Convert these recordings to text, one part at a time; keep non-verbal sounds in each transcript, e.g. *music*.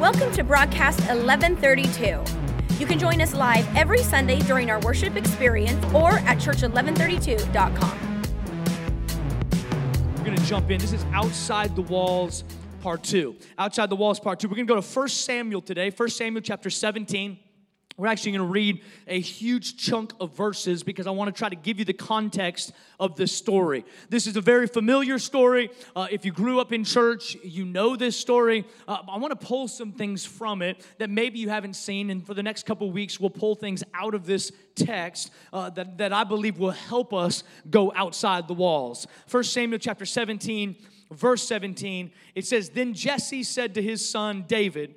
Welcome to broadcast 1132. You can join us live every Sunday during our worship experience or at church1132.com. We're going to jump in. This is Outside the Walls, part two. Outside the Walls, part two. We're going to go to 1 Samuel today, 1 Samuel chapter 17. We're actually going to read a huge chunk of verses because I want to try to give you the context of this story. This is a very familiar story. Uh, if you grew up in church, you know this story. Uh, I want to pull some things from it that maybe you haven't seen. And for the next couple weeks, we'll pull things out of this text uh, that, that I believe will help us go outside the walls. 1 Samuel chapter 17, verse 17, it says, Then Jesse said to his son David,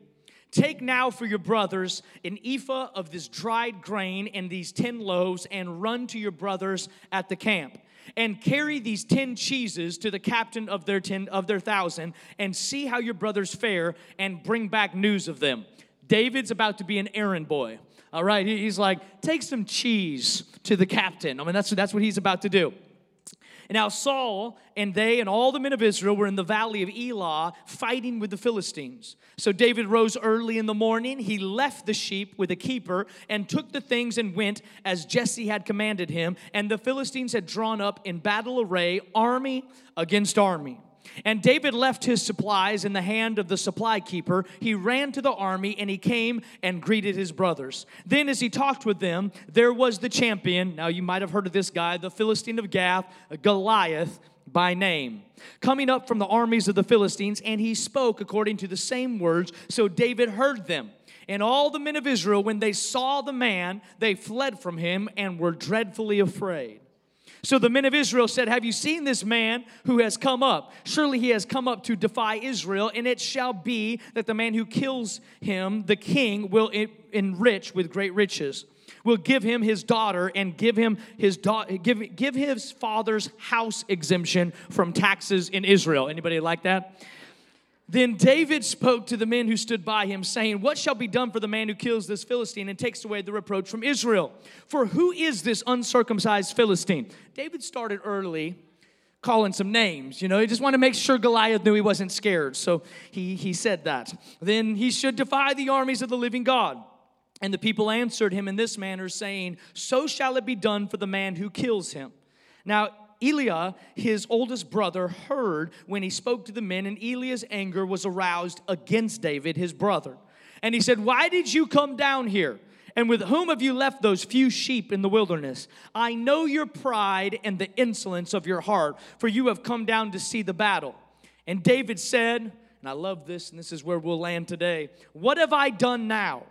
Take now for your brothers an ephah of this dried grain and these ten loaves, and run to your brothers at the camp. And carry these ten cheeses to the captain of their ten of their thousand, and see how your brothers fare, and bring back news of them. David's about to be an errand boy. All right, he's like, take some cheese to the captain. I mean, that's, that's what he's about to do. And now Saul and they and all the men of Israel were in the valley of Elah fighting with the Philistines. So David rose early in the morning. He left the sheep with a keeper and took the things and went as Jesse had commanded him. And the Philistines had drawn up in battle array, army against army. And David left his supplies in the hand of the supply keeper. He ran to the army and he came and greeted his brothers. Then, as he talked with them, there was the champion. Now, you might have heard of this guy, the Philistine of Gath, Goliath by name, coming up from the armies of the Philistines, and he spoke according to the same words. So David heard them. And all the men of Israel, when they saw the man, they fled from him and were dreadfully afraid. So the men of Israel said, Have you seen this man who has come up? Surely he has come up to defy Israel, and it shall be that the man who kills him, the king, will enrich with great riches. Will give him his daughter and give him his daughter, give, give his father's house exemption from taxes in Israel. Anybody like that? Then David spoke to the men who stood by him, saying, What shall be done for the man who kills this Philistine and takes away the reproach from Israel? For who is this uncircumcised Philistine? David started early calling some names. You know, he just wanted to make sure Goliath knew he wasn't scared. So he, he said that. Then he should defy the armies of the living God. And the people answered him in this manner, saying, So shall it be done for the man who kills him. Now, Eliab, his oldest brother, heard when he spoke to the men, and Eliab's anger was aroused against David, his brother. And he said, Why did you come down here? And with whom have you left those few sheep in the wilderness? I know your pride and the insolence of your heart, for you have come down to see the battle. And David said, and I love this, and this is where we'll land today What have I done now?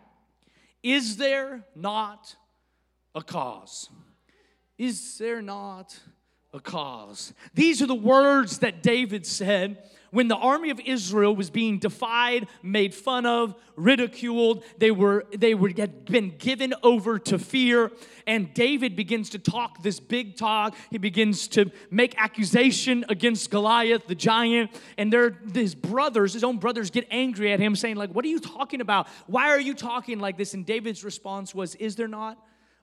Is there not a cause? Is there not a cause. These are the words that David said when the army of Israel was being defied, made fun of, ridiculed. They were they were had been given over to fear, and David begins to talk this big talk. He begins to make accusation against Goliath, the giant, and their his brothers, his own brothers, get angry at him, saying like, "What are you talking about? Why are you talking like this?" And David's response was, "Is there not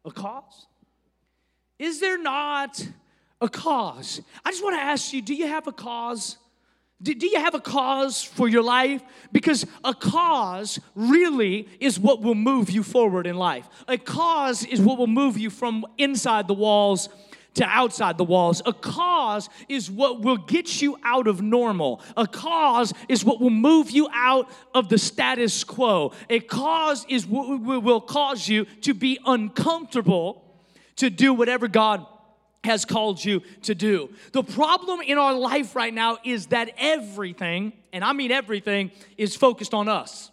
a cause? Is there not?" A cause. I just want to ask you do you have a cause? Do, do you have a cause for your life? Because a cause really is what will move you forward in life. A cause is what will move you from inside the walls to outside the walls. A cause is what will get you out of normal. A cause is what will move you out of the status quo. A cause is what will cause you to be uncomfortable to do whatever God has called you to do. The problem in our life right now is that everything, and I mean everything, is focused on us.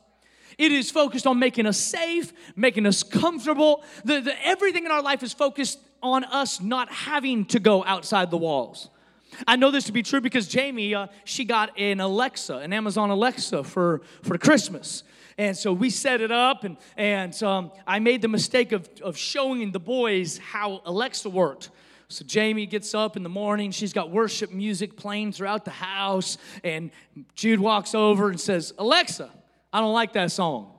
It is focused on making us safe, making us comfortable. The, the, everything in our life is focused on us not having to go outside the walls. I know this to be true because Jamie, uh, she got an Alexa, an Amazon Alexa for, for Christmas. And so we set it up, and, and um, I made the mistake of, of showing the boys how Alexa worked. So Jamie gets up in the morning. She's got worship music playing throughout the house. And Jude walks over and says, Alexa, I don't like that song.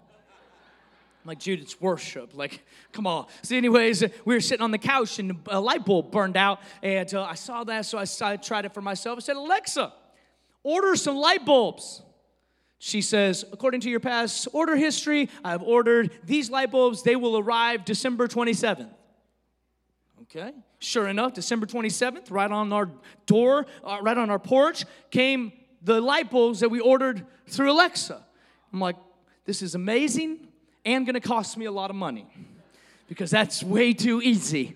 I'm like, Jude, it's worship. Like, come on. So, anyways, we were sitting on the couch and a light bulb burned out. And uh, I saw that, so I, I tried it for myself. I said, Alexa, order some light bulbs. She says, according to your past order history, I've ordered these light bulbs. They will arrive December 27th. Okay. Sure enough, December 27th, right on our door, uh, right on our porch, came the light bulbs that we ordered through Alexa. I'm like, this is amazing and gonna cost me a lot of money because that's way too easy.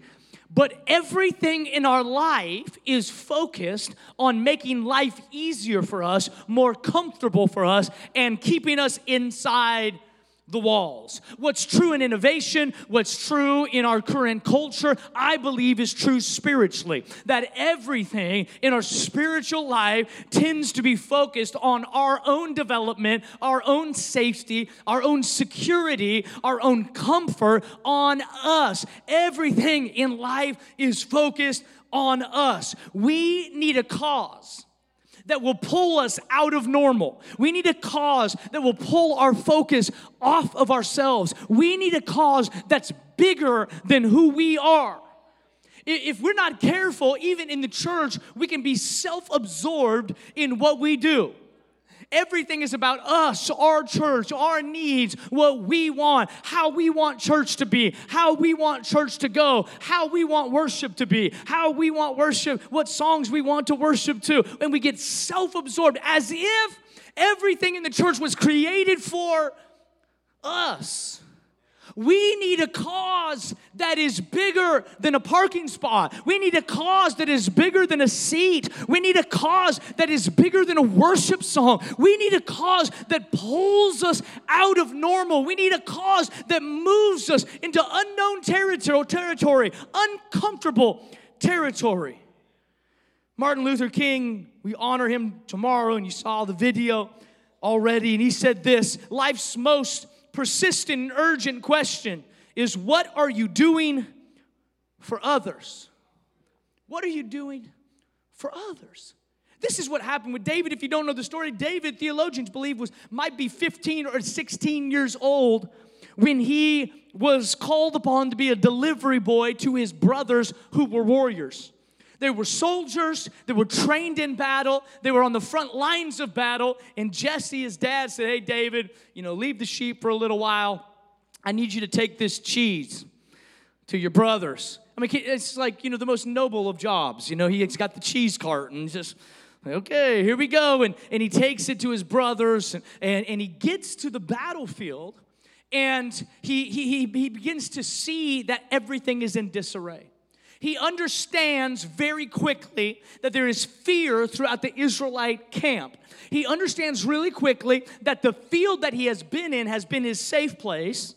But everything in our life is focused on making life easier for us, more comfortable for us, and keeping us inside the walls. What's true in innovation, what's true in our current culture, I believe is true spiritually. That everything in our spiritual life tends to be focused on our own development, our own safety, our own security, our own comfort, on us. Everything in life is focused on us. We need a cause that will pull us out of normal. We need a cause that will pull our focus off of ourselves. We need a cause that's bigger than who we are. If we're not careful, even in the church, we can be self absorbed in what we do. Everything is about us, our church, our needs, what we want, how we want church to be, how we want church to go, how we want worship to be, how we want worship, what songs we want to worship to. And we get self absorbed as if everything in the church was created for us. We need a cause that is bigger than a parking spot. We need a cause that is bigger than a seat. We need a cause that is bigger than a worship song. We need a cause that pulls us out of normal. We need a cause that moves us into unknown territory, territory uncomfortable territory. Martin Luther King, we honor him tomorrow, and you saw the video already, and he said this life's most persistent and urgent question is what are you doing for others? What are you doing for others? This is what happened with David. If you don't know the story, David, theologians believe, was might be 15 or 16 years old when he was called upon to be a delivery boy to his brothers who were warriors. They were soldiers, they were trained in battle, they were on the front lines of battle. And Jesse, his dad, said, Hey, David, you know, leave the sheep for a little while. I need you to take this cheese to your brothers. I mean, it's like, you know, the most noble of jobs. You know, he's got the cheese cart and just, okay, here we go. And, and he takes it to his brothers and, and, and he gets to the battlefield and he, he, he begins to see that everything is in disarray he understands very quickly that there is fear throughout the Israelite camp. He understands really quickly that the field that he has been in has been his safe place,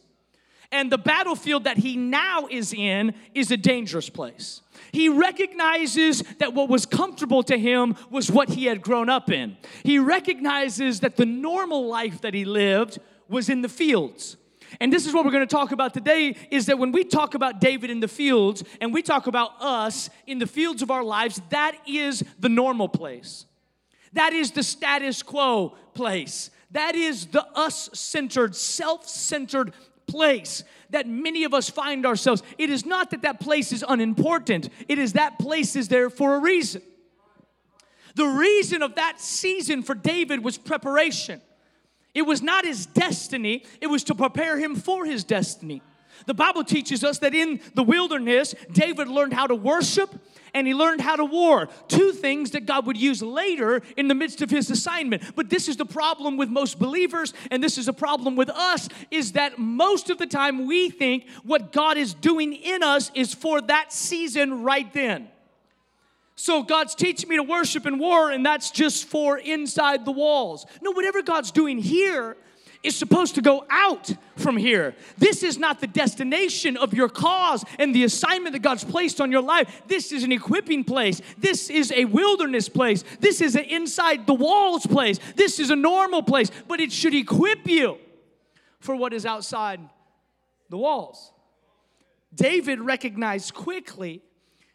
and the battlefield that he now is in is a dangerous place. He recognizes that what was comfortable to him was what he had grown up in. He recognizes that the normal life that he lived was in the fields. And this is what we're going to talk about today is that when we talk about David in the fields and we talk about us in the fields of our lives, that is the normal place. That is the status quo place. That is the us centered, self centered place that many of us find ourselves. It is not that that place is unimportant, it is that place is there for a reason. The reason of that season for David was preparation. It was not his destiny, it was to prepare him for his destiny. The Bible teaches us that in the wilderness, David learned how to worship and he learned how to war. Two things that God would use later in the midst of his assignment. But this is the problem with most believers, and this is a problem with us, is that most of the time we think what God is doing in us is for that season right then. So God's teaching me to worship in war, and that's just for inside the walls. No, whatever God's doing here is supposed to go out from here. This is not the destination of your cause and the assignment that God's placed on your life. This is an equipping place. This is a wilderness place. This is an inside the walls place. This is a normal place, but it should equip you for what is outside the walls. David recognized quickly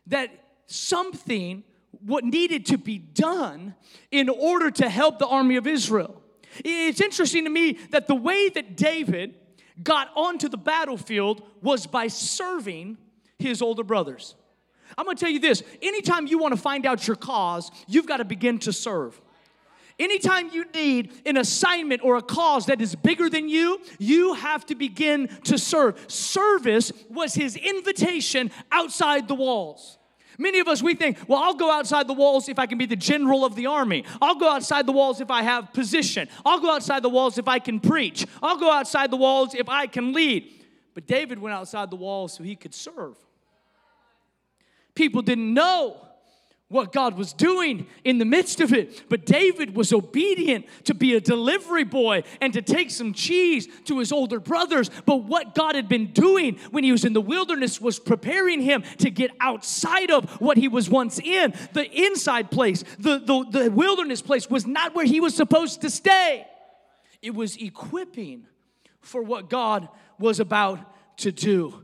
that something what needed to be done in order to help the army of Israel. It's interesting to me that the way that David got onto the battlefield was by serving his older brothers. I'm gonna tell you this anytime you wanna find out your cause, you've gotta begin to serve. Anytime you need an assignment or a cause that is bigger than you, you have to begin to serve. Service was his invitation outside the walls. Many of us, we think, well, I'll go outside the walls if I can be the general of the army. I'll go outside the walls if I have position. I'll go outside the walls if I can preach. I'll go outside the walls if I can lead. But David went outside the walls so he could serve. People didn't know what God was doing in the midst of it. But David was obedient to be a delivery boy and to take some cheese to his older brothers. But what God had been doing when he was in the wilderness was preparing him to get outside of what he was once in. The inside place, the, the, the wilderness place, was not where he was supposed to stay. It was equipping for what God was about to do.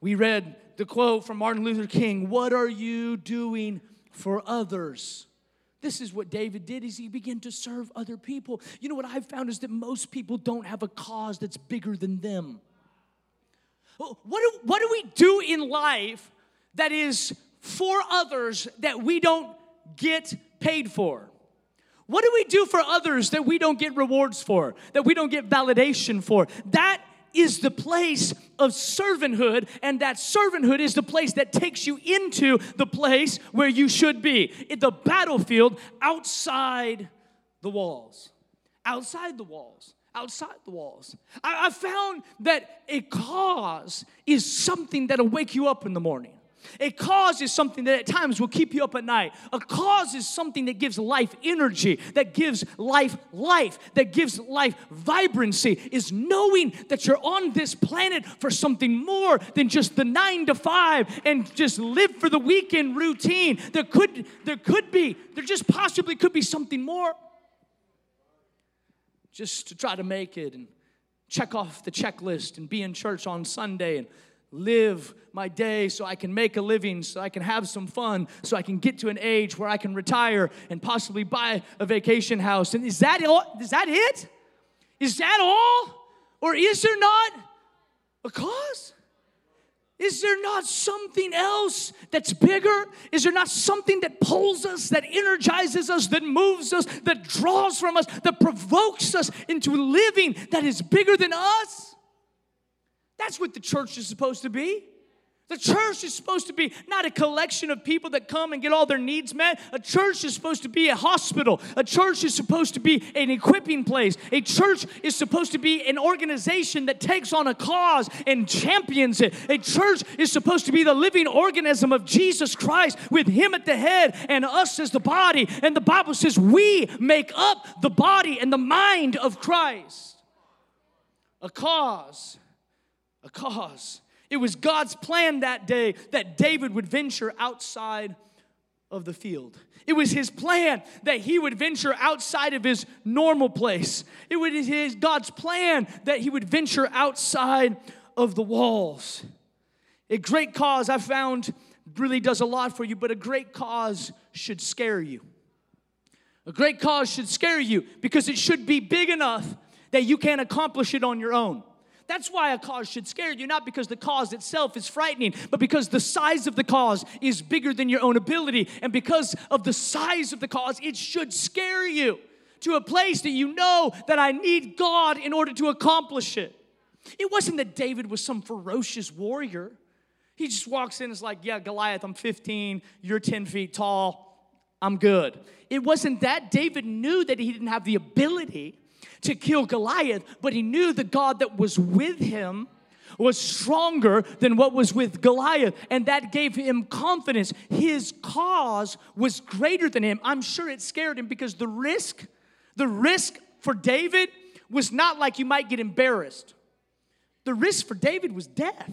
We read the quote from Martin Luther King What are you doing? For others. This is what David did is he began to serve other people. You know what I've found is that most people don't have a cause that's bigger than them. Oh, what do, what do we do in life that is for others that we don't get paid for? What do we do for others that we don't get rewards for, that we don't get validation for? That is the place of servanthood, and that servanthood is the place that takes you into the place where you should be in the battlefield outside the walls. Outside the walls. Outside the walls. I, I found that a cause is something that'll wake you up in the morning. A cause is something that at times will keep you up at night. A cause is something that gives life energy, that gives life life, that gives life vibrancy, is knowing that you're on this planet for something more than just the nine to five and just live for the weekend routine. There could, there could be, there just possibly could be something more. Just to try to make it and check off the checklist and be in church on Sunday and live my day so I can make a living, so I can have some fun, so I can get to an age where I can retire and possibly buy a vacation house. And is that all? Is that it? Is that all? Or is there not a cause? Is there not something else that's bigger? Is there not something that pulls us, that energizes us, that moves us, that draws from us, that provokes us into living that is bigger than us? That's what the church is supposed to be. The church is supposed to be not a collection of people that come and get all their needs met. A church is supposed to be a hospital. A church is supposed to be an equipping place. A church is supposed to be an organization that takes on a cause and champions it. A church is supposed to be the living organism of Jesus Christ with Him at the head and us as the body. And the Bible says we make up the body and the mind of Christ. A cause a cause. It was God's plan that day that David would venture outside of the field. It was his plan that he would venture outside of his normal place. It was his God's plan that he would venture outside of the walls. A great cause I found really does a lot for you, but a great cause should scare you. A great cause should scare you because it should be big enough that you can't accomplish it on your own. That's why a cause should scare you, not because the cause itself is frightening, but because the size of the cause is bigger than your own ability. And because of the size of the cause, it should scare you to a place that you know that I need God in order to accomplish it. It wasn't that David was some ferocious warrior. He just walks in and is like, Yeah, Goliath, I'm 15, you're 10 feet tall, I'm good. It wasn't that. David knew that he didn't have the ability to kill Goliath, but he knew the God that was with him was stronger than what was with Goliath, and that gave him confidence. His cause was greater than him. I'm sure it scared him because the risk, the risk for David was not like you might get embarrassed. The risk for David was death.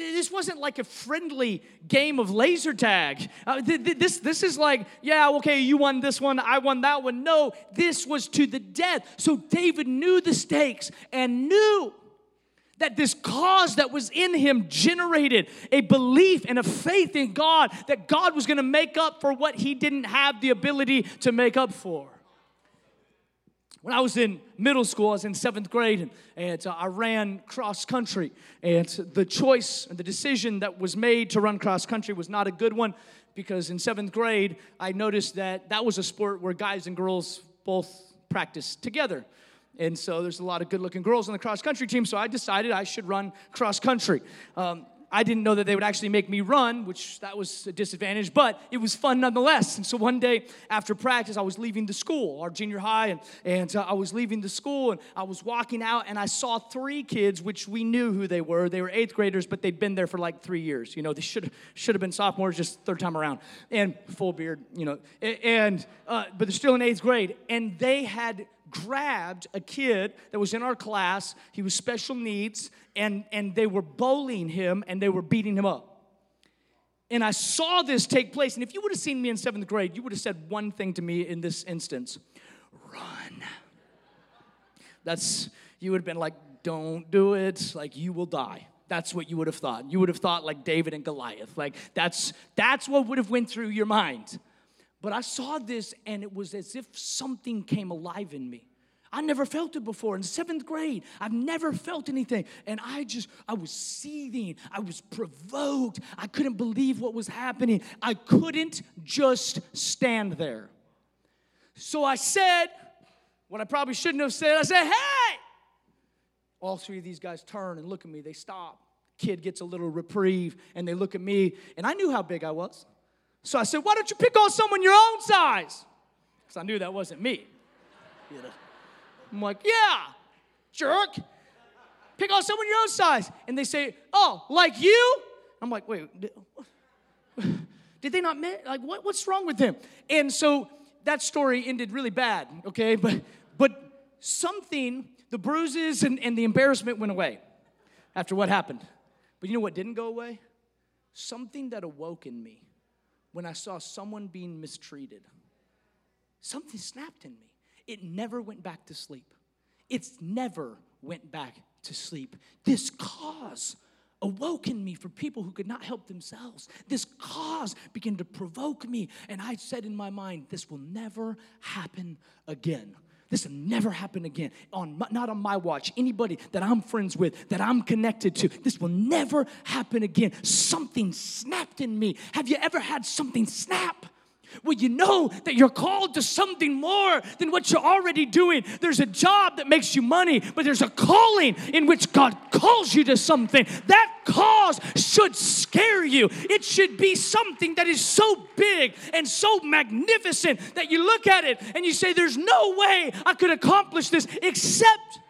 This wasn't like a friendly game of laser tag. Uh, th- th- this, this is like, yeah, okay, you won this one, I won that one. No, this was to the death. So David knew the stakes and knew that this cause that was in him generated a belief and a faith in God that God was going to make up for what he didn't have the ability to make up for. When I was in middle school, I was in seventh grade, and, and uh, I ran cross country. And the choice and the decision that was made to run cross country was not a good one because in seventh grade, I noticed that that was a sport where guys and girls both practiced together. And so there's a lot of good looking girls on the cross country team, so I decided I should run cross country. Um, I didn't know that they would actually make me run, which that was a disadvantage, but it was fun nonetheless. And so one day after practice, I was leaving the school, our junior high, and, and uh, I was leaving the school and I was walking out and I saw three kids, which we knew who they were. They were eighth graders, but they'd been there for like three years. You know, they should should have been sophomores, just third time around, and full beard. You know, and uh, but they're still in eighth grade, and they had grabbed a kid that was in our class. He was special needs, and, and they were bullying him and they were beating him up. And I saw this take place. And if you would have seen me in seventh grade, you would have said one thing to me in this instance run. That's, you would have been like, don't do it, like, you will die. That's what you would have thought. You would have thought like David and Goliath. Like that's that's what would have went through your mind. But I saw this and it was as if something came alive in me. I never felt it before. In seventh grade, I've never felt anything. And I just, I was seething. I was provoked. I couldn't believe what was happening. I couldn't just stand there. So I said what I probably shouldn't have said. I said, hey! All three of these guys turn and look at me. They stop. Kid gets a little reprieve and they look at me. And I knew how big I was. So I said, Why don't you pick on someone your own size? Because I knew that wasn't me. You know? I'm like, Yeah, jerk. Pick on someone your own size. And they say, Oh, like you? I'm like, Wait, *laughs* did, they not met? Like, what, what's wrong with them? And so that story ended really bad, okay? But, but something, the bruises and, and the embarrassment went away after what happened. But you know what didn't go away? Something that awoke in me when I saw someone being mistreated. Something snapped in me. It never went back to sleep. It's never went back to sleep. This cause awoke in me for people who could not help themselves. This cause began to provoke me, and I said in my mind, This will never happen again. This will never happen again. On my, not on my watch. Anybody that I'm friends with, that I'm connected to, this will never happen again. Something snapped in me. Have you ever had something snap? Well, you know that you're called to something more than what you're already doing. There's a job that makes you money, but there's a calling in which God calls you to something. That cause should scare you. It should be something that is so big and so magnificent that you look at it and you say, There's no way I could accomplish this except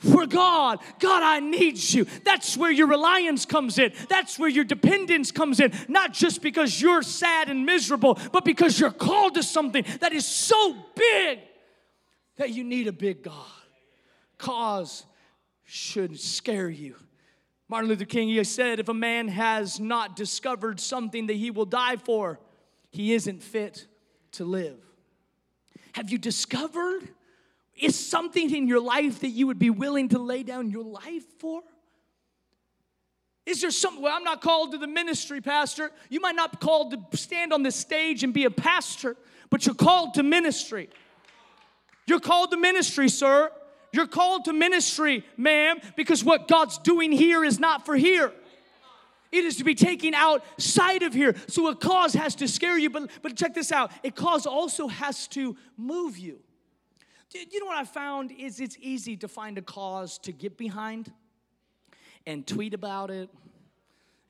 for God. God, I need you. That's where your reliance comes in. That's where your dependence comes in. Not just because you're sad and miserable, but because you're called to something that is so big that you need a big God. Cause should scare you. Martin Luther King he said, if a man has not discovered something that he will die for, he isn't fit to live. Have you discovered is something in your life that you would be willing to lay down your life for? Is there something? Well, I'm not called to the ministry, Pastor. You might not be called to stand on this stage and be a pastor, but you're called to ministry. You're called to ministry, sir. You're called to ministry, ma'am, because what God's doing here is not for here. It is to be taken outside of here. So a cause has to scare you, but, but check this out. A cause also has to move you. You know what I found is it's easy to find a cause to get behind and tweet about it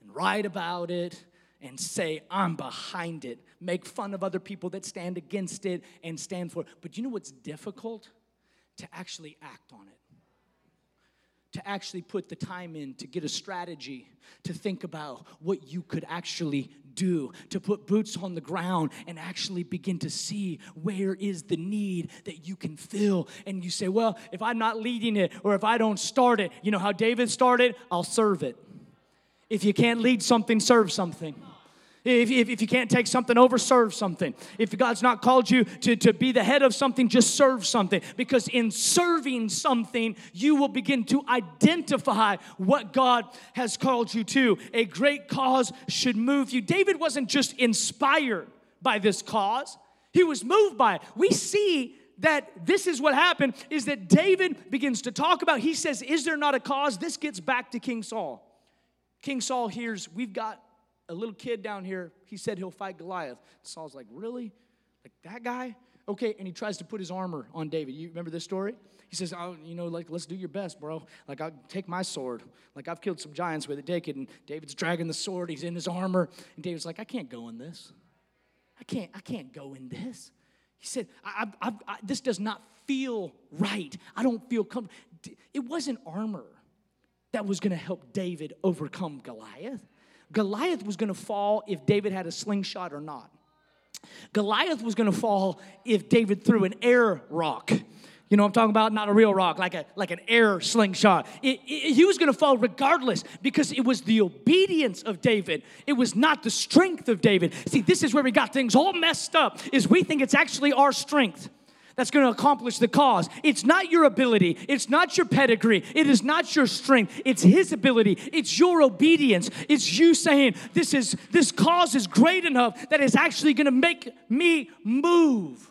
and write about it and say, I'm behind it. Make fun of other people that stand against it and stand for it. But you know what's difficult? To actually act on it to actually put the time in to get a strategy, to think about what you could actually do, to put boots on the ground and actually begin to see where is the need that you can fill. And you say, well, if I'm not leading it or if I don't start it, you know how David started? I'll serve it. If you can't lead something, serve something. If, if, if, you can't take something over, serve something. If God's not called you to, to be the head of something, just serve something. Because in serving something, you will begin to identify what God has called you to. A great cause should move you. David wasn't just inspired by this cause, he was moved by it. We see that this is what happened is that David begins to talk about, he says, Is there not a cause? This gets back to King Saul. King Saul hears, We've got a little kid down here. He said he'll fight Goliath. Saul's like, Really? Like that guy? Okay, and he tries to put his armor on David. You remember this story? He says, oh, you know, like, let's do your best, bro. Like, I'll take my sword. Like, I've killed some giants with it. It. And David's dragging the sword. He's in his armor. And David's like, I can't go in this. I can't, I can't go in this. He said, I, I, I, this does not feel right. I don't feel comfortable. It wasn't armor that was going to help David overcome Goliath. Goliath was going to fall if David had a slingshot or not. Goliath was going to fall if David threw an air rock. You know I'm talking about? Not a real rock, like, a, like an air slingshot. It, it, he was going to fall regardless because it was the obedience of David. It was not the strength of David. See, this is where we got things all messed up, is we think it's actually our strength that's going to accomplish the cause. It's not your ability, it's not your pedigree, it is not your strength, it's his ability, it's your obedience. It's you saying this is this cause is great enough that it's actually going to make me move.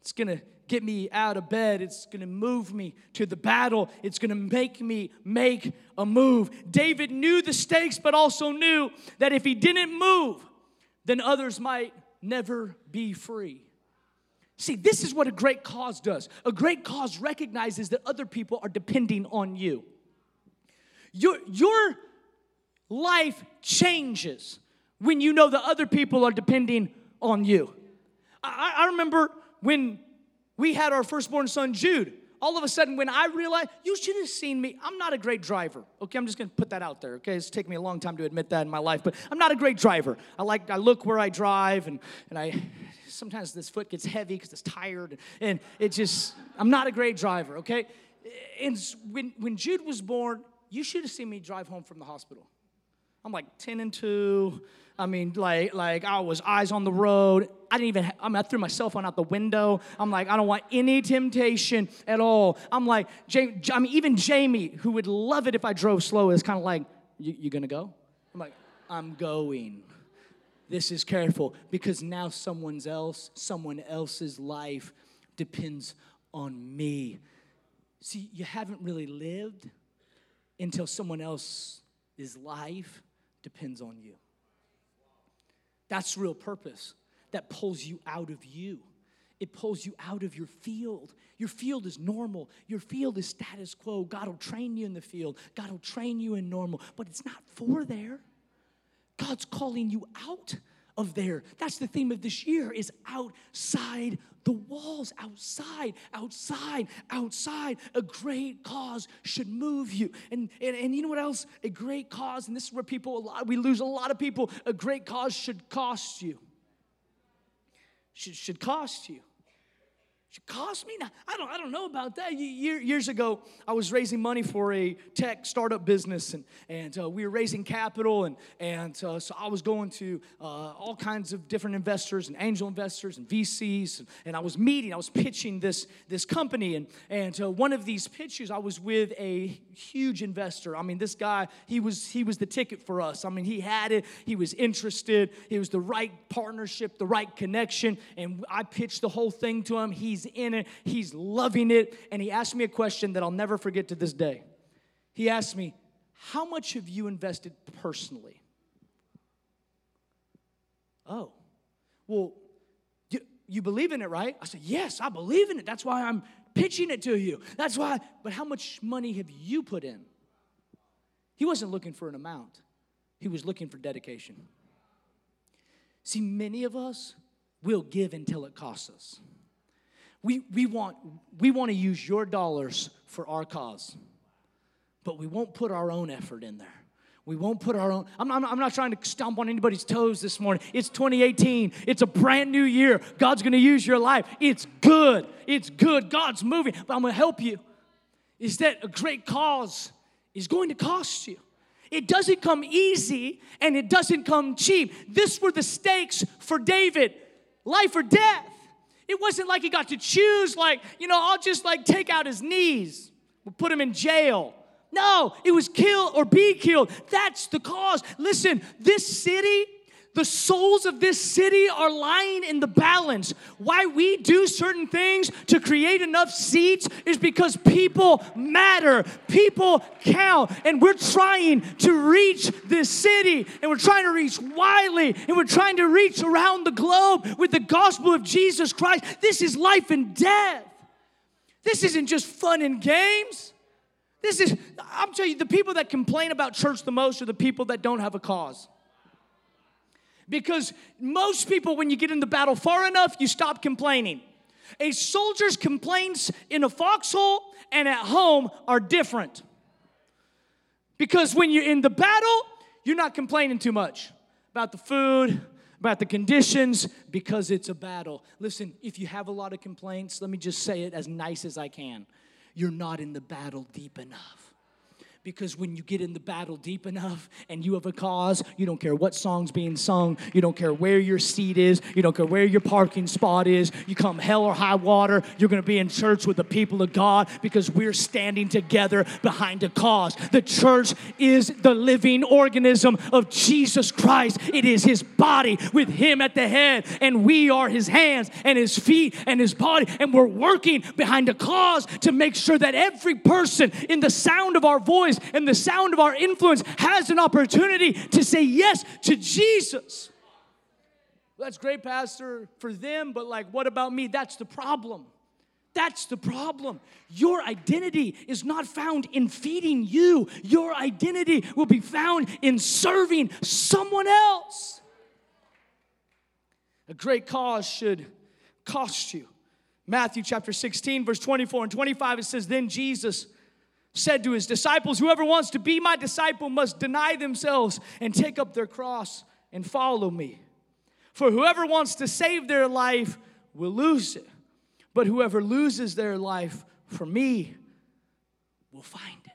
It's going to get me out of bed. It's going to move me to the battle. It's going to make me make a move. David knew the stakes, but also knew that if he didn't move, then others might never be free. See, this is what a great cause does. A great cause recognizes that other people are depending on you. Your, your life changes when you know that other people are depending on you. I, I remember when we had our firstborn son, Jude. All of a sudden, when I realized, you should have seen me. I'm not a great driver. Okay, I'm just gonna put that out there. Okay, it's taken me a long time to admit that in my life, but I'm not a great driver. I like, I look where I drive, and, and I sometimes this foot gets heavy because it's tired, and it just, I'm not a great driver, okay? And when, when Jude was born, you should have seen me drive home from the hospital. I'm like 10 and 2. I mean, like, like I was eyes on the road. I didn't even, I mean, I threw my cell phone out the window. I'm like, I don't want any temptation at all. I'm like, I mean, even Jamie, who would love it if I drove slow, is kind of like, you, you gonna go? I'm like, I'm going this is careful because now someone's else, someone else's life depends on me. See, you haven't really lived until someone else's life depends on you. That's real purpose that pulls you out of you. It pulls you out of your field. Your field is normal. Your field is status quo. God will train you in the field. God will train you in normal, but it's not for there. God's calling you out of there. That's the theme of this year is outside the walls, outside, outside, outside. A great cause should move you. And, and, and you know what else? A great cause, and this is where people, a lot, we lose a lot of people, a great cause should cost you. Should, should cost you should cost me now i don't i don't know about that. Year, years ago i was raising money for a tech startup business and and uh, we were raising capital and and uh, so i was going to uh, all kinds of different investors and angel investors and vcs and, and i was meeting i was pitching this this company and and uh, one of these pitches i was with a huge investor. I mean this guy he was he was the ticket for us. I mean he had it he was interested it was the right partnership the right connection and i pitched the whole thing to him. He In it, he's loving it. And he asked me a question that I'll never forget to this day. He asked me, How much have you invested personally? Oh, well, you, you believe in it, right? I said, Yes, I believe in it. That's why I'm pitching it to you. That's why, but how much money have you put in? He wasn't looking for an amount, he was looking for dedication. See, many of us will give until it costs us. We, we, want, we want to use your dollars for our cause, but we won't put our own effort in there. We won't put our own. I'm, I'm, I'm, not trying to stomp on anybody's toes this morning. It's 2018. It's a brand new year. God's going to use your life. It's good. It's good. God's moving. But I'm going to help you. Is that a great cause is going to cost you? It doesn't come easy and it doesn't come cheap. This were the stakes for David life or death. It wasn't like he got to choose, like, you know, I'll just like take out his knees, we'll put him in jail. No, it was kill or be killed. That's the cause. Listen, this city, The souls of this city are lying in the balance. Why we do certain things to create enough seats is because people matter, people count, and we're trying to reach this city, and we're trying to reach Wylie, and we're trying to reach around the globe with the gospel of Jesus Christ. This is life and death. This isn't just fun and games. This is, I'm telling you, the people that complain about church the most are the people that don't have a cause. Because most people, when you get in the battle far enough, you stop complaining. A soldier's complaints in a foxhole and at home are different. Because when you're in the battle, you're not complaining too much about the food, about the conditions, because it's a battle. Listen, if you have a lot of complaints, let me just say it as nice as I can. You're not in the battle deep enough. Because when you get in the battle deep enough and you have a cause, you don't care what song's being sung, you don't care where your seat is, you don't care where your parking spot is, you come hell or high water, you're gonna be in church with the people of God because we're standing together behind a cause. The church is the living organism of Jesus Christ, it is his body with him at the head, and we are his hands and his feet and his body, and we're working behind a cause to make sure that every person in the sound of our voice and the sound of our influence has an opportunity to say yes to Jesus. That's great, Pastor, for them, but like, what about me? That's the problem. That's the problem. Your identity is not found in feeding you, your identity will be found in serving someone else. A great cause should cost you. Matthew chapter 16, verse 24 and 25, it says, Then Jesus said to his disciples, Whoever wants to be my disciple must deny themselves and take up their cross and follow me. For whoever wants to save their life will lose it, but whoever loses their life for me will find it.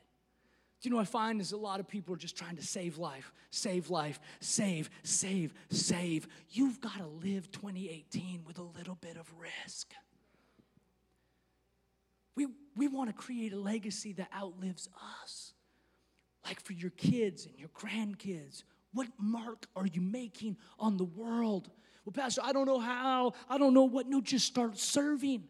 Do you know what I find is a lot of people are just trying to save life, save life, save, save, save. You've got to live 2018 with a little bit of risk. We, we want to create a legacy that outlives us. Like for your kids and your grandkids, what mark are you making on the world? Well, Pastor, I don't know how, I don't know what. No, just start serving.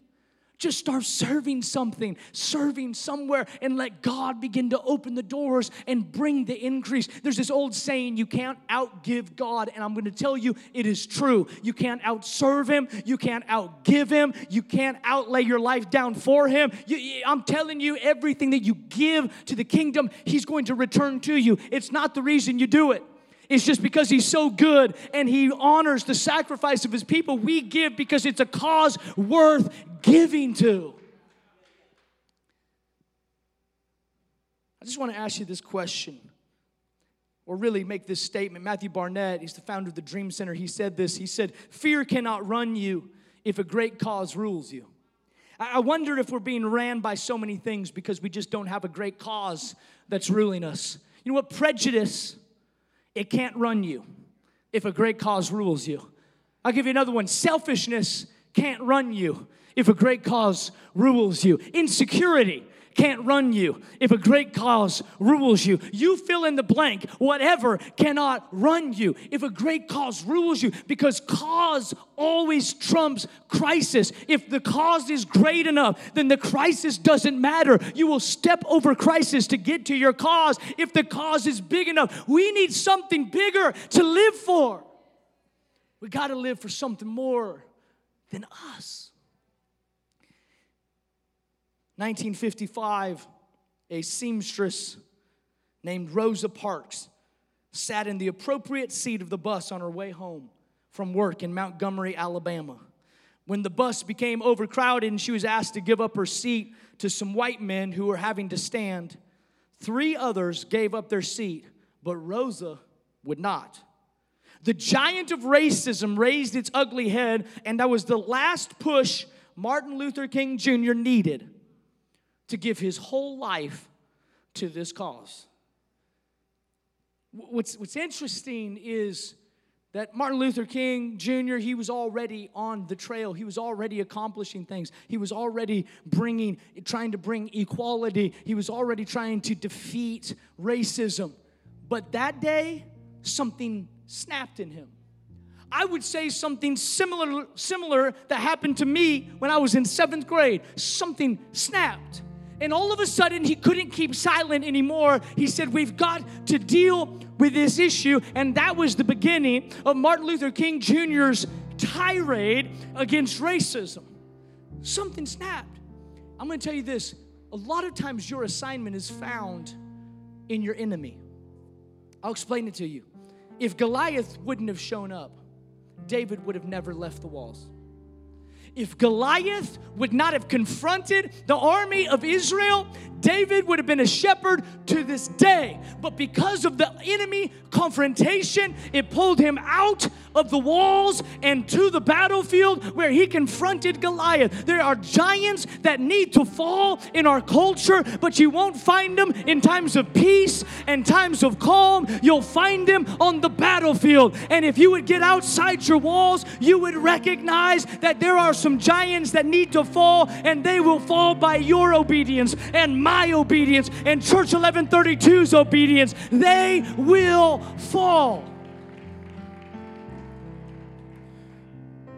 Just start serving something, serving somewhere, and let God begin to open the doors and bring the increase. There's this old saying, you can't outgive God, and I'm going to tell you it is true. You can't outserve Him, you can't outgive Him, you can't outlay your life down for Him. You, I'm telling you, everything that you give to the kingdom, He's going to return to you. It's not the reason you do it. It's just because he's so good and he honors the sacrifice of his people. We give because it's a cause worth giving to. I just want to ask you this question, or really make this statement. Matthew Barnett, he's the founder of the Dream Center, he said this. He said, Fear cannot run you if a great cause rules you. I wonder if we're being ran by so many things because we just don't have a great cause that's ruling us. You know what? Prejudice it can't run you if a great cause rules you. I'll give you another one. Selfishness can't run you if a great cause rules you. Insecurity can't run you if a great cause rules you. You fill in the blank, whatever cannot run you if a great cause rules you because cause always trumps crisis. If the cause is great enough, then the crisis doesn't matter. You will step over crisis to get to your cause. If the cause is big enough, we need something bigger to live for. We got to live for something more than us. 1955, a seamstress named Rosa Parks sat in the appropriate seat of the bus on her way home from work in Montgomery, Alabama. When the bus became overcrowded and she was asked to give up her seat to some white men who were having to stand, three others gave up their seat, but Rosa would not. The giant of racism raised its ugly head, and that was the last push Martin Luther King Jr. needed to give his whole life to this cause. What's, what's interesting is that Martin Luther King Jr., he was already on the trail. He was already accomplishing things. He was already bringing, trying to bring equality. He was already trying to defeat racism. But that day, something snapped in him. I would say something similar, similar that happened to me when I was in seventh grade. Something snapped. And all of a sudden, he couldn't keep silent anymore. He said, We've got to deal with this issue. And that was the beginning of Martin Luther King Jr.'s tirade against racism. Something snapped. I'm going to tell you this a lot of times your assignment is found in your enemy. I'll explain it to you. If Goliath wouldn't have shown up, David would have never left the walls. If Goliath would not have confronted the army of Israel, David would have been a shepherd to this day. But because of the enemy confrontation, it pulled him out of the walls and to the battlefield where he confronted Goliath. There are giants that need to fall in our culture, but you won't find them in times of peace and times of calm. You'll find them on the battlefield. And if you would get outside your walls, you would recognize that there are some giants that need to fall, and they will fall by your obedience and my obedience and Church 1132's obedience. They will fall.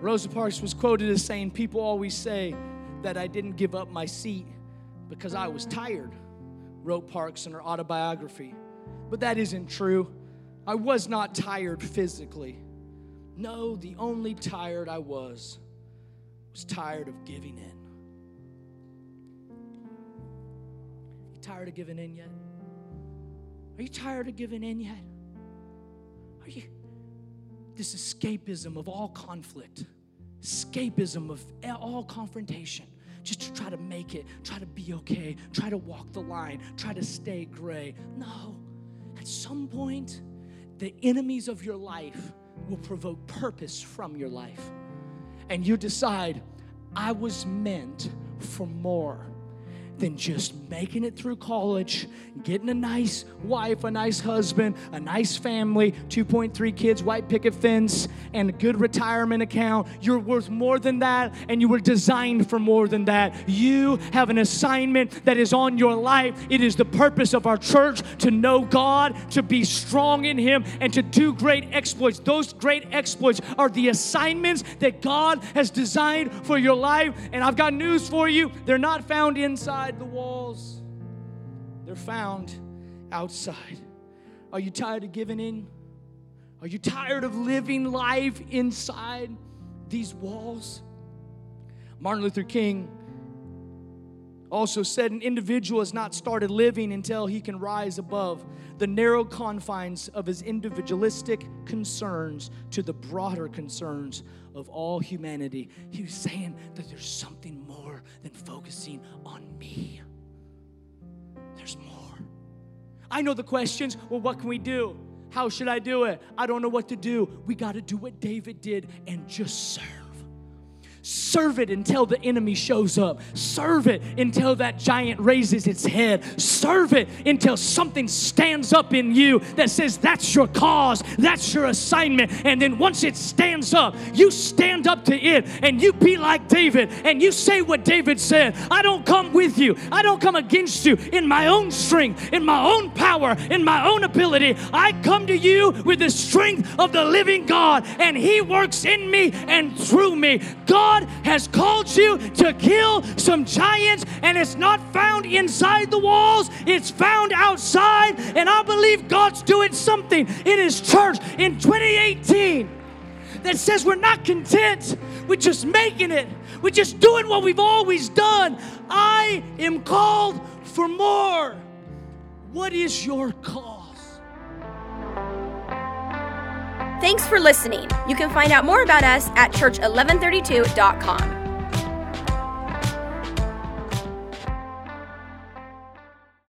Rosa Parks was quoted as saying, People always say that I didn't give up my seat because I was tired, wrote Parks in her autobiography. But that isn't true. I was not tired physically. No, the only tired I was was tired of giving in. You tired of giving in yet? Are you tired of giving in yet? Are you this escapism of all conflict, escapism of all confrontation, just to try to make it, try to be okay, try to walk the line, try to stay gray. No, at some point, the enemies of your life will provoke purpose from your life. And you decide, I was meant for more than just making it through college, getting a nice wife, a nice husband, a nice family, 2.3 kids, white picket fence, and a good retirement account. You're worth more than that, and you were designed for more than that. You have an assignment that is on your life. It is the purpose of our church to know God, to be strong in Him, and to do great exploits. Those great exploits are the assignments that God has designed for your life. And I've got news for you they're not found inside inside the walls, they're found outside. Are you tired of giving in? Are you tired of living life inside these walls? Martin Luther King also said an individual has not started living until he can rise above the narrow confines of his individualistic concerns to the broader concerns of all humanity. He was saying that there's something than focusing on me. There's more. I know the questions. Well, what can we do? How should I do it? I don't know what to do. We got to do what David did and just serve. Serve it until the enemy shows up. Serve it until that giant raises its head. Serve it until something stands up in you that says that's your cause, that's your assignment. And then once it stands up, you stand up to it and you be like David and you say what David said I don't come with you, I don't come against you in my own strength, in my own power, in my own ability. I come to you with the strength of the living God, and He works in me and through me. God God has called you to kill some giants, and it's not found inside the walls, it's found outside. And I believe God's doing something in His church in 2018 that says we're not content with just making it, we're just doing what we've always done. I am called for more. What is your call? Thanks for listening. You can find out more about us at church1132.com.